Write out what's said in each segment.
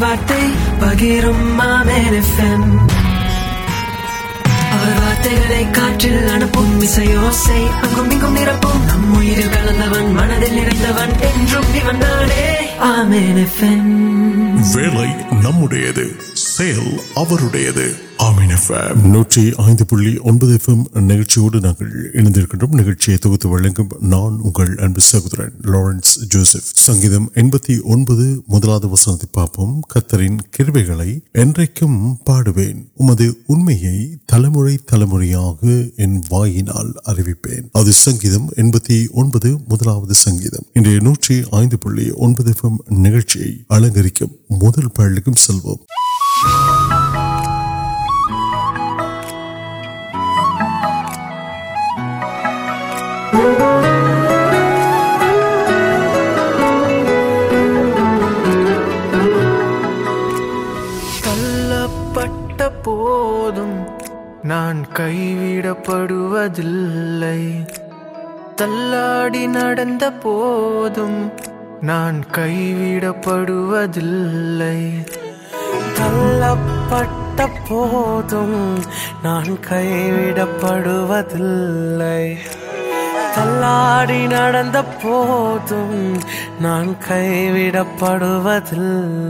وارتگ میرے آمین نو ஆமீன் எஃப்எம் நூற்றி ஐந்து புள்ளி ஒன்பது எஃப்எம் நிகழ்ச்சியோடு நாங்கள் இணைந்திருக்கின்றோம் நிகழ்ச்சியை தொகுத்து வழங்கும் நான் உங்கள் அன்பு சகோதரன் லாரன்ஸ்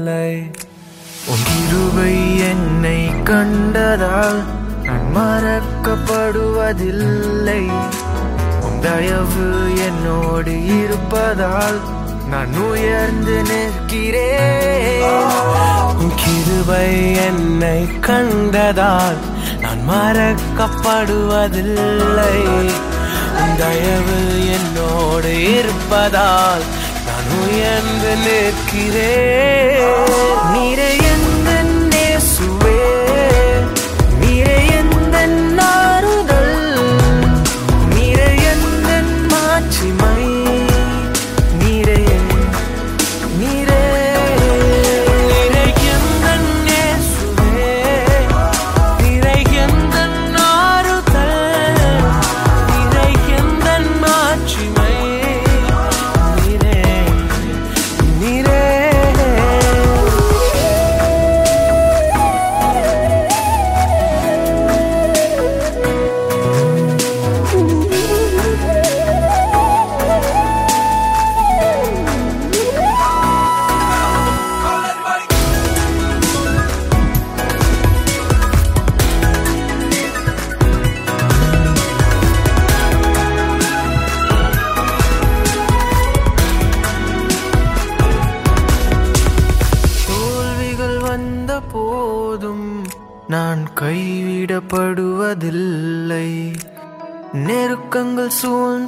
نئی تیو تیو یعن مرک پوڑھ کال مرک پیپل ن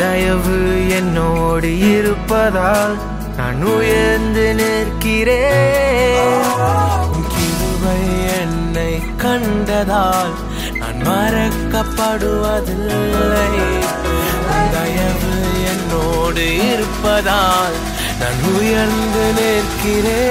دے کرن مرکز نکری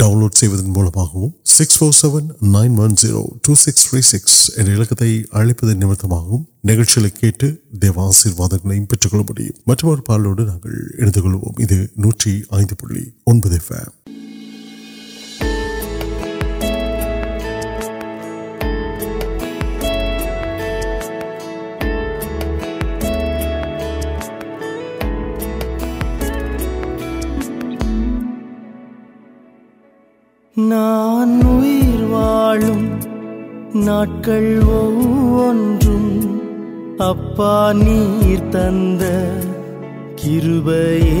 டவுன்லோட் செய்வதன் மூலமாகவும் six four seven nine one zero two six three six என்ற இலக்கத்தை அழைப்பதன் நிமித்தமாகவும் நிகழ்ச்சிகளை கேட்டு தேவ ஆசீர்வாதங்களையும் பெற்றுக்கொள்ள முடியும் மற்றொரு பாலோடு நாங்கள் இணைந்து கொள்வோம் இது நூற்றி ஐந்து புள்ளி ஒன்பது ஃபேம் நான் உயிர் வாழும் நாட்கள் ஒவ்வொன்றும் அப்பா நீர் தந்த கிருபையே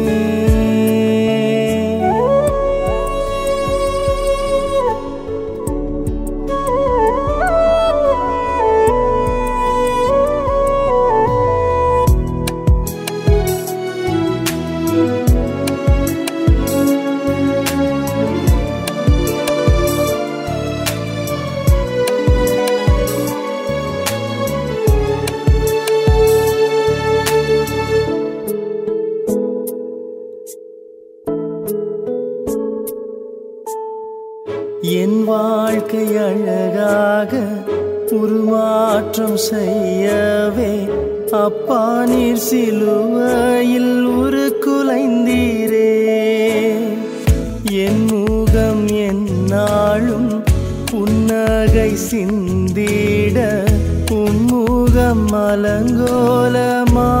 سر کل یوکم انگ سو گو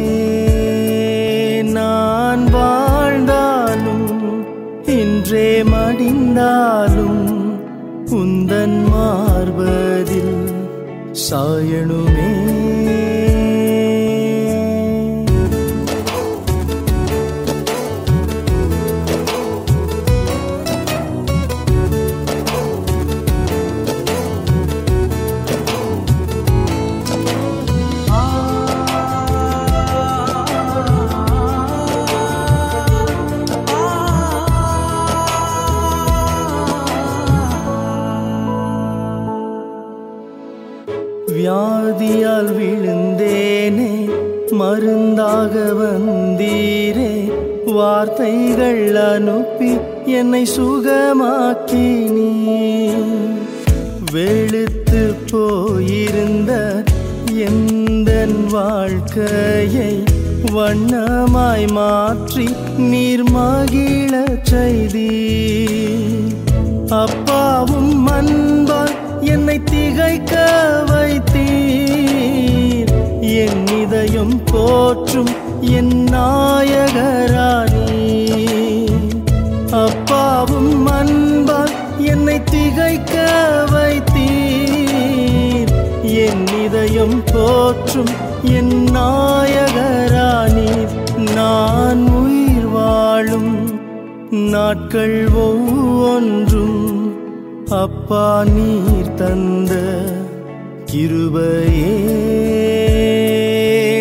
مال مارو سائن ن ویم اب من تین کوچر مجھ تین نا نانو ترب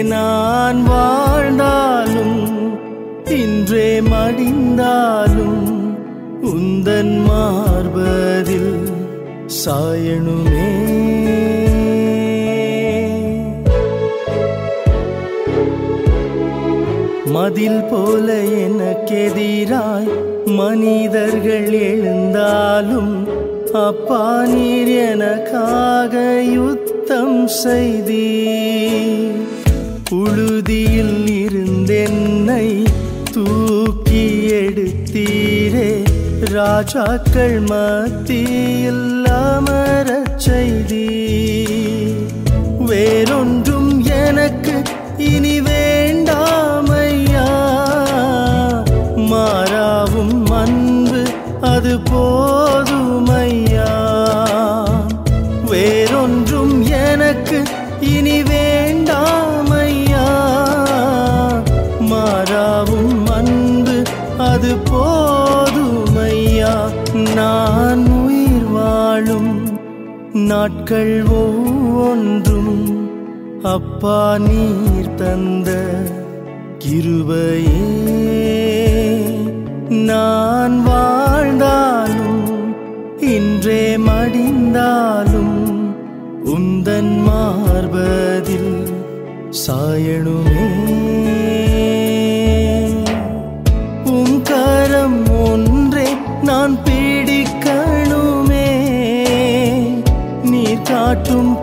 نان وڑ مارو سائ مو کال کتدی جا کر اب نہیںال مڑ سائن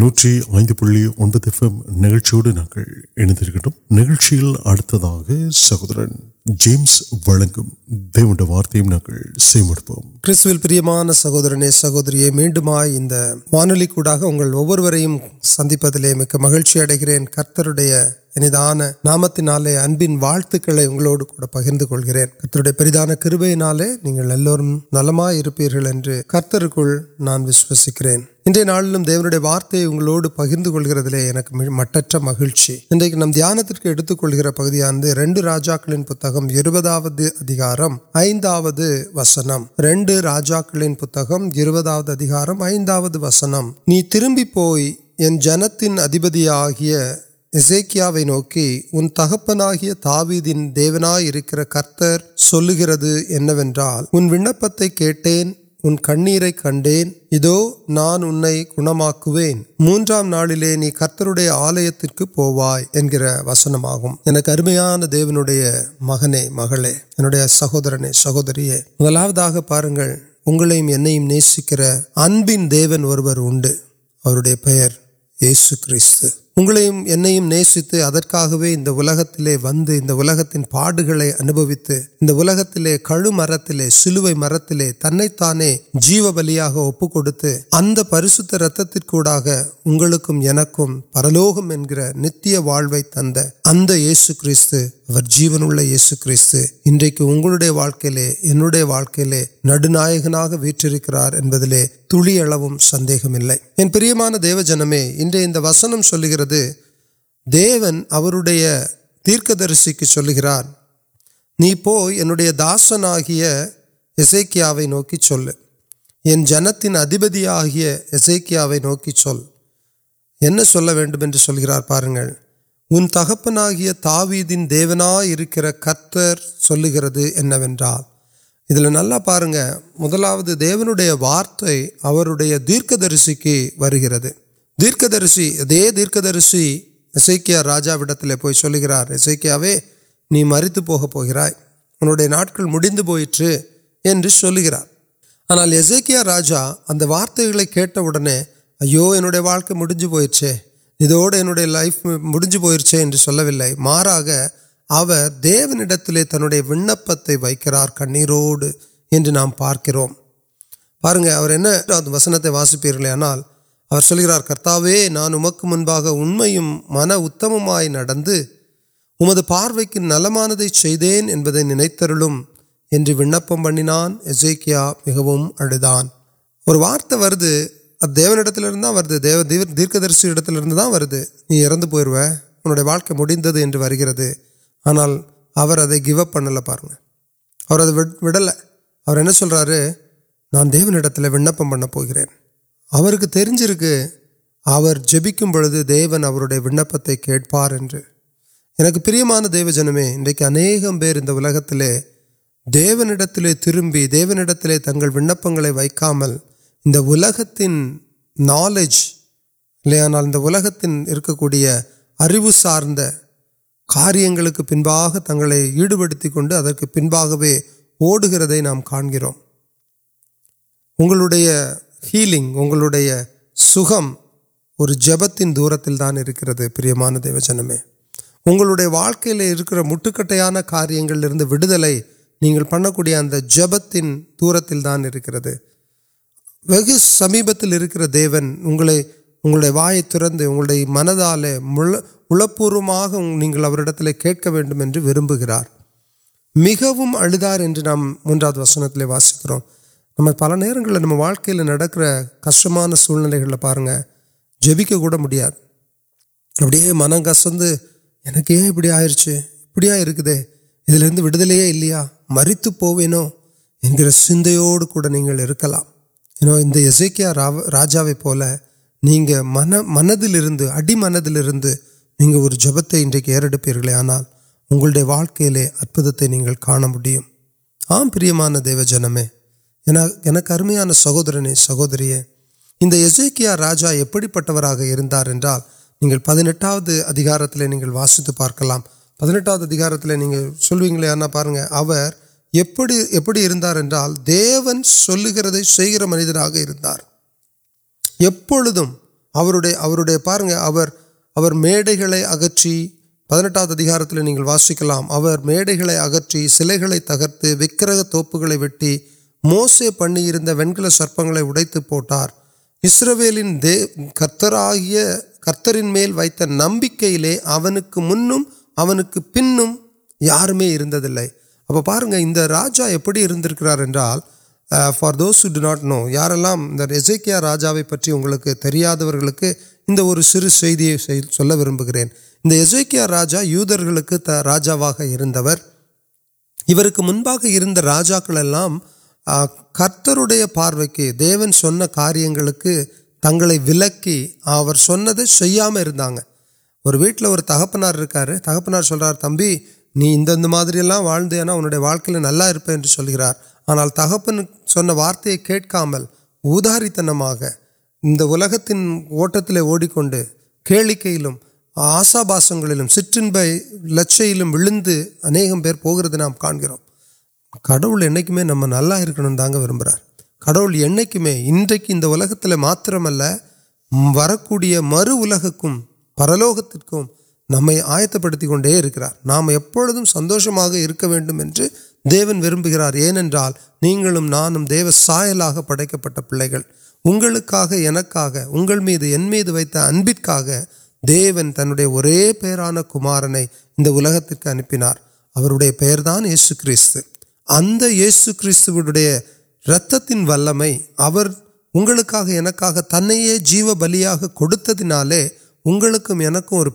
نولی سند مک مہینے نام تنہیں پکرک نلما نان انہیں نال وارتوڈ پکرکلے مٹ مہیچ نام دانت پہ روڈ راجا ہوا وسنگ تربی جن تین ادپتی آیا نوکی ان تک تاوی دن دیونا کرتر سلکل انٹین ان کنیر کٹے کو موجود نال آلیہ پووائے انسنگ مغن مغیر سہور سہوری مارنم نیسکر دیون پیس اگست ون پاڑ اُن بھت کڑ مرتھ مرت جیو بلیا ات پریشا اگلک پتہ واقع ت اتو كریستی یہس كرنے كی اُنڈی واقعی لوڈیا واقع لے نا ویٹ كرلی سندہ يہ پروان دیو جنميں انسم سليد ديون تيرك درس كے چل گرار نيپ يہ داسن آسيك نوكن جن تين اديكو نوكل سارے ان تکپنگ تاوی دن دیونا کرتر سلکر ابھی نل پاوی وارت دیرک درس کی وقت ہے دیرکدرس دیرکدرشک راجاٹ پو گیا میری پوکر انٹر مڑن پوئٹر ایل گر آنال یزیکار راجا وارتگل کھیت اٹنو ان کے مجھے پوئرچے اہوڑے لائف پوچھے مارا دیو نار کنیروڑ نام پارکرم پارنگ وسن سے واسپرے آنا سلتوے نان ام کو منبا اُنم من اتمائی پاروک کی نلین نل وان مجھے اڑ دان اور وارت ورد دیرک درساں انڈیا واقع مجھے آنا کیوپ پنل پار سر نان دیمپر آپ کی جبکہ دےون ون پتے کارکان دےو جن میں انہت تربی دی تک ون پہ وقت مل انلک تینجنا کرام کا سمر جب تین دور تانک ہے پر مان دی دی وجہ میں واقع مٹکان کاریہ ویل نہیں پڑکیاں جب تین دور ترکی وغ س سمپتی دیون اگ و ترندی منتال مل پور نہیں کن وار ملدار یعنی موجود وسن کے لیے وسیع کرو پل نم واقع کشمان سارے جبکہ اب من کس کے آپ یا مریت پوین چند کچھ نہیں کر یزکیاجا نہیں من منتلے اڑ منظر جبتے انرپر آنا اُنڈے واقعی ادھر کام پرانے جنم کامیا سہورنی سہوری یزیکار راجاپرا نہیں پہنٹا نہیں وسیت پارکل پہنٹا دیکار چلو پارن எப்படி எப்படி இருந்தார் என்றால் தேவன் சொல்லுகிறதை செய்கிற மனிதராக இருந்தார் எப்பொழுதும் அவருடைய அவருடைய பாருங்க அவர் அவர் மேடைகளை அகற்றி பதினெட்டாவது அதிகாரத்தில் நீங்கள் வாசிக்கலாம் அவர் மேடைகளை அகற்றி சிலைகளை தகர்த்து விக்கிரக தோப்புகளை வெட்டி மோசே اب پاجاپیار پار دون نو یارکیا پہ سو وزار یوتر منپا راجا کتنے پاروکی دیون سارے تگ وی سنامنر تکپن سار تم نہیں اندر واضح نہل گرا آنا تک پہن وارت کلاری تین اوڑک آسا پاسن لچھے اہم پہ نام کا کڑکے نم نکن و کٹل انہوں کو انہیں مترمل ور لوکت نم آپ کو نام سندوش کر دیون وار نہیں نان دی سائل آپ پڑھ کے پہ پہلے اگل میڈیا انت اکن تنڈیا وہی اتو کتنے ول میں تن یا جیو بلیا کال اگل اور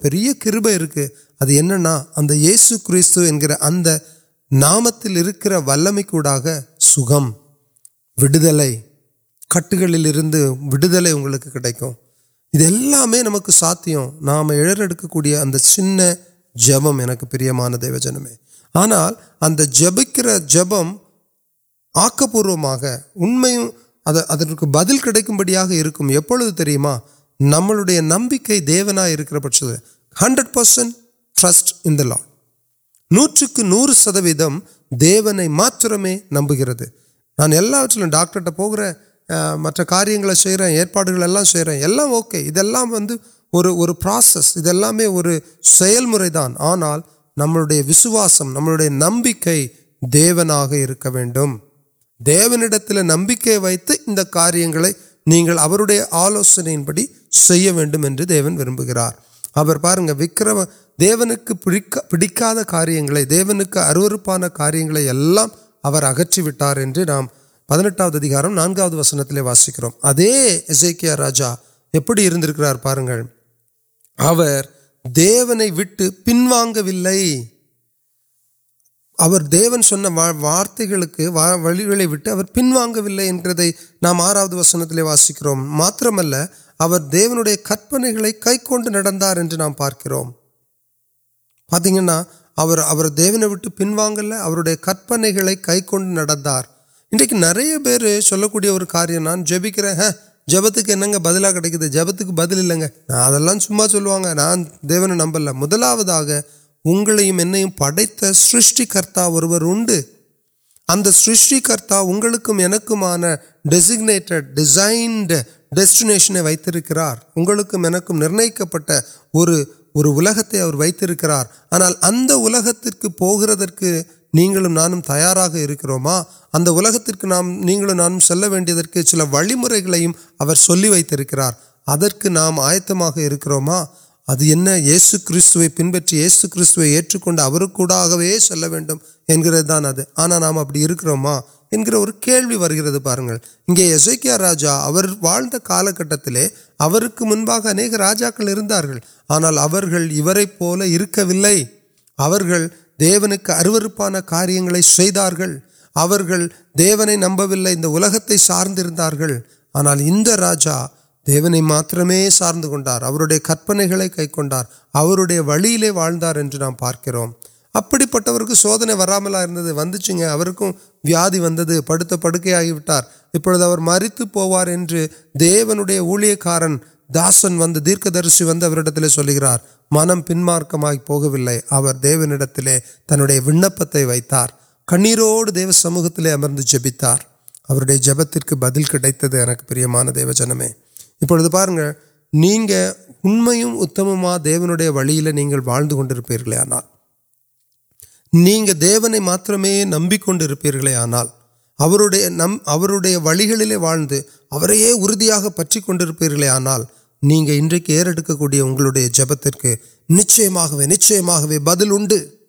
نام تک ول میں سمدھے کٹ گئے نمک ساتہ نام اعرک جپمان دیو جنم آنا جبکہ جپم آک پوک بدل کڑا نمک پکرڈ پرسنٹ ٹرسٹ ان دوٹک نو سدویم دیونے مترم نمکر نانچل ڈاکٹر ٹوک ماریہ ایپا پاس میں آنا نمواسم نمبر نمک دیوک ویٹنڈ نمک وار آلوسن بڑی وا وکر دیارے پانچ اگچیٹر پہ نٹار وسن دے واسکاپڑی دیونے پنوا دیو وارتگل پنوا نام آرام وسن دے واسک پارکروٹ پہ جپکر جب گا کچھ جب بدل سما چلو نمبر مدلا ان پڑت سرشکر اور سرشکرت ڈسکڈ ڈز ڈسٹینیشن وار نینک پہ اور وار آنا پوکا ابت نام نام سے چلیں سولی وقت ادارے نام آیت ادھر یہ سنپی یہ سلک دانے آنا نام ابھی انہر پارنک راجا منبا اہم راجاکل آنا پوکر دیونی اروپان کاریہ دیونے نمبر انہیں سارن آنا راجا دیونے مترم سارے کپ کئی کنارے وویل ولدار یع پارک ابھی پٹک سودنے وغیرہ ونچ و پڑتا پڑکار ابر میری پوار دیو نولی کارن داسن ویگ درس ویسے منم پنمار پہ دیونی تنڈے ون پہ ویتار کنیروڑ دیو سموہت امر جبتار جپت بدل کان دیو جنم ابھی پاگ انتما دیو نویل نہیں ولکے آنا நீங்க தேவனை மாத்திரமே நம்பிக்கொண்டு இருப்பீர்களே ஆனால் அவருடைய நம் அவருடைய வழிகளிலே வாழ்ந்து அவரையே உறுதியாக பற்றி கொண்டிருப்பீர்களே ஆனால் நீங்க இன்றைக்கு ஏறெடுக்கக்கூடிய உங்களுடைய ஜெபத்திற்கு நிச்சயமாகவே நிச்சயமாகவே பதில் உண்டு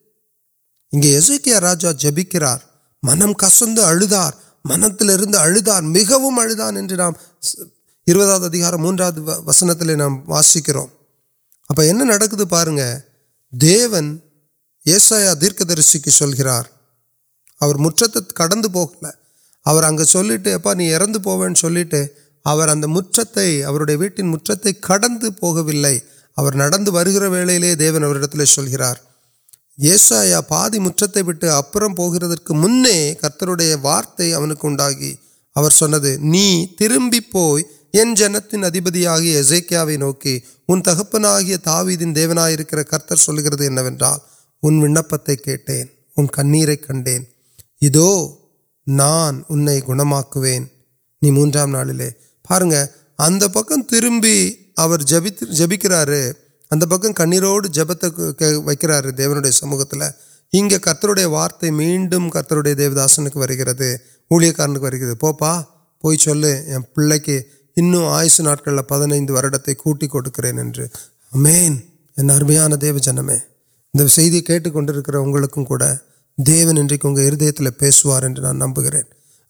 இங்கே எசேக்கியா ராஜா ஜெபிக்கிறார் மனம் கசந்து அழுதார் மனத்திலிருந்து அழுதார் மிகவும் یہ سیا دیر کیل گرار کڑھل اگلیٹلی ویٹن کڑھے پولی سلکر یہ سیا مجھے اپرم پہ میرے کتنے وارتک جن تین ادپتیاز نوک ان تاوی دن دیونا کر ان وطٹین ان کان ان گھما کو موام نال پکم تربیت جبکر اب پکرو جپترا دیو سموتھے وارت میم کتنے دی گردے ورکر پہ پاسچل پلک کیٹکل پہ کٹ کر مین دی نمبر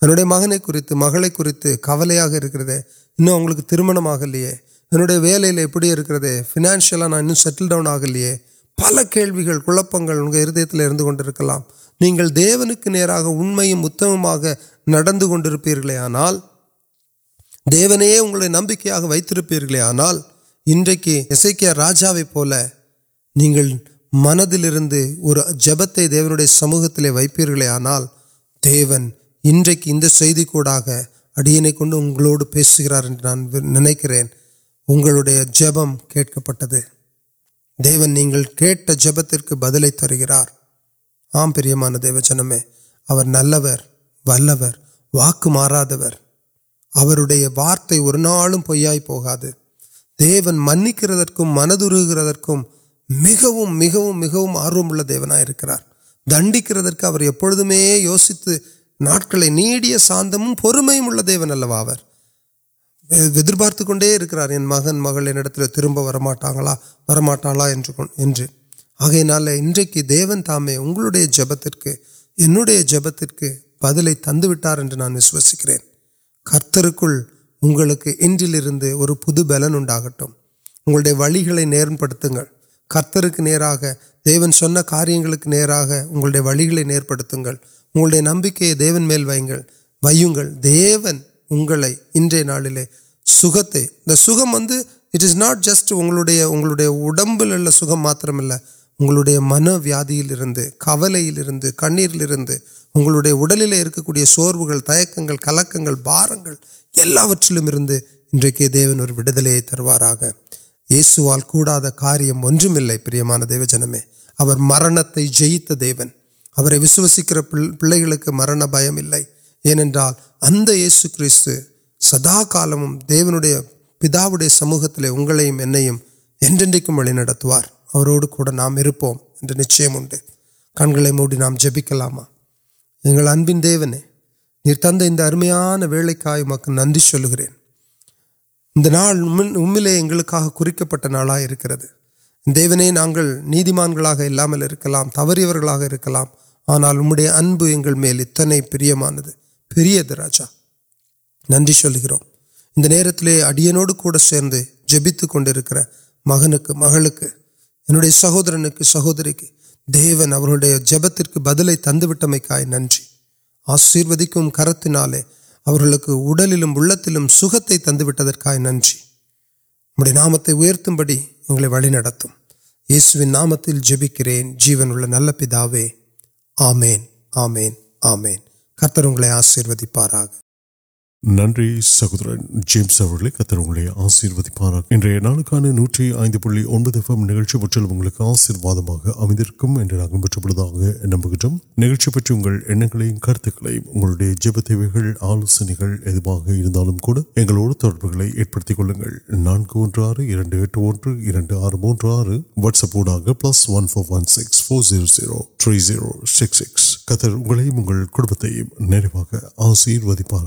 انہیں مغنے مغربی کبلیا ترمیا ویكرتے پینانشا نہ پل كل ہردیتی كل دیے وہ نمک وی آنا انسكی راجا மனதிலிருந்து ஒரு ஜெபத்தை தேவனுடைய சமூகத்திலே வைப்பீர்களே ஆனால் தேவன் இன்றைக்கு இந்த செய்தி கூடாக அடியனை கொண்டு உங்களோடு பேசுகிறார் என்று நான் வி- நினைக்கிறேன் உங்களுடைய ஜெபம் கேட்கப்பட்டது தேவன் நீங்கள் கேட்ட ஜெபத்திற்கு பதிலை தருகிறார் ஆம் பிரியமான தேவஜனமே அவர் நல்லவர் வல்லவர் வாக்கு மாறாதவர் அவருடைய வார்த்தை ஒரு நாளும் பொய்யாய் போகாது தேவன் மன்னிக்கிறதற்கும் மனதுருகிறதற்கும் மிகவும் மிகவும் மிகவும் ஆர்வமுள்ள தேவனாய் இருக்கிறார் தண்டிக்கிறதற்கு அவர் எப்பொழுதுமே யோசித்து நாட்களை நீடிய சாந்தமும் பொறுமையும் உள்ள தேவன் அல்லவா அவர் எ- எதிர்பார்த்து கொண்டே இருக்கிறார் என் மகன் மகள் என்னிடத்தில் திரும்ப کتنے نیرا دیون سن کاریہ ناگلے نمک دیٹ ناٹ جسٹیاں سمت ملے من ویاد کبل کلک کو تیل کلکر بارہ ویون تروار آگ یہ سوال کاریہ پرو جنم مرنت جیتنسکر پھر مرن بہم ایسو کدا کا دیو پویا سموہت اگیم ںمینواروڑ نام نچم کنگ موٹی نام جپام ابن دےونے تند ارمیا وےک ننچے இந்த நாள் உம்மில்- உம்மிலே எங்களுக்காக குறிக்கப்பட்ட நாளாக இருக்கிறது தேவனே நாங்கள் நீதிமான்களாக இல்லாமல் இருக்கலாம் தவறியவர்களாக இருக்கலாம் ஆனால் உம்முடைய அன்பு எங்கள் மேல் இத்தனை பிரியமானது பெரியது ராஜா நன்றி சொல்கிறோம் இந்த நேரத்திலே அடியனோடு கூட சேர்ந்து ஜெபித்து கொண்டிருக்கிற மகனுக்கு மகளுக்கு என்னுடைய சகோதரனுக்கு சகோதரிக்கு தேவன் அவர்களுடைய ஜெபத்திற்கு பதிலை தந்துவிட்டமைக்காய் நன்றி ஆசீர்வதிக்கும் கரத்தினாலே அவர்களுக்கு உடலிலும் உள்ளத்திலும் ننری سہور جیمس آشیروان نوٹی آشیرواد نمبر نگلچی پہ جب تیوہر آلوچنے plus one four one six four zero zero three zero six six کتر نروار آشیروان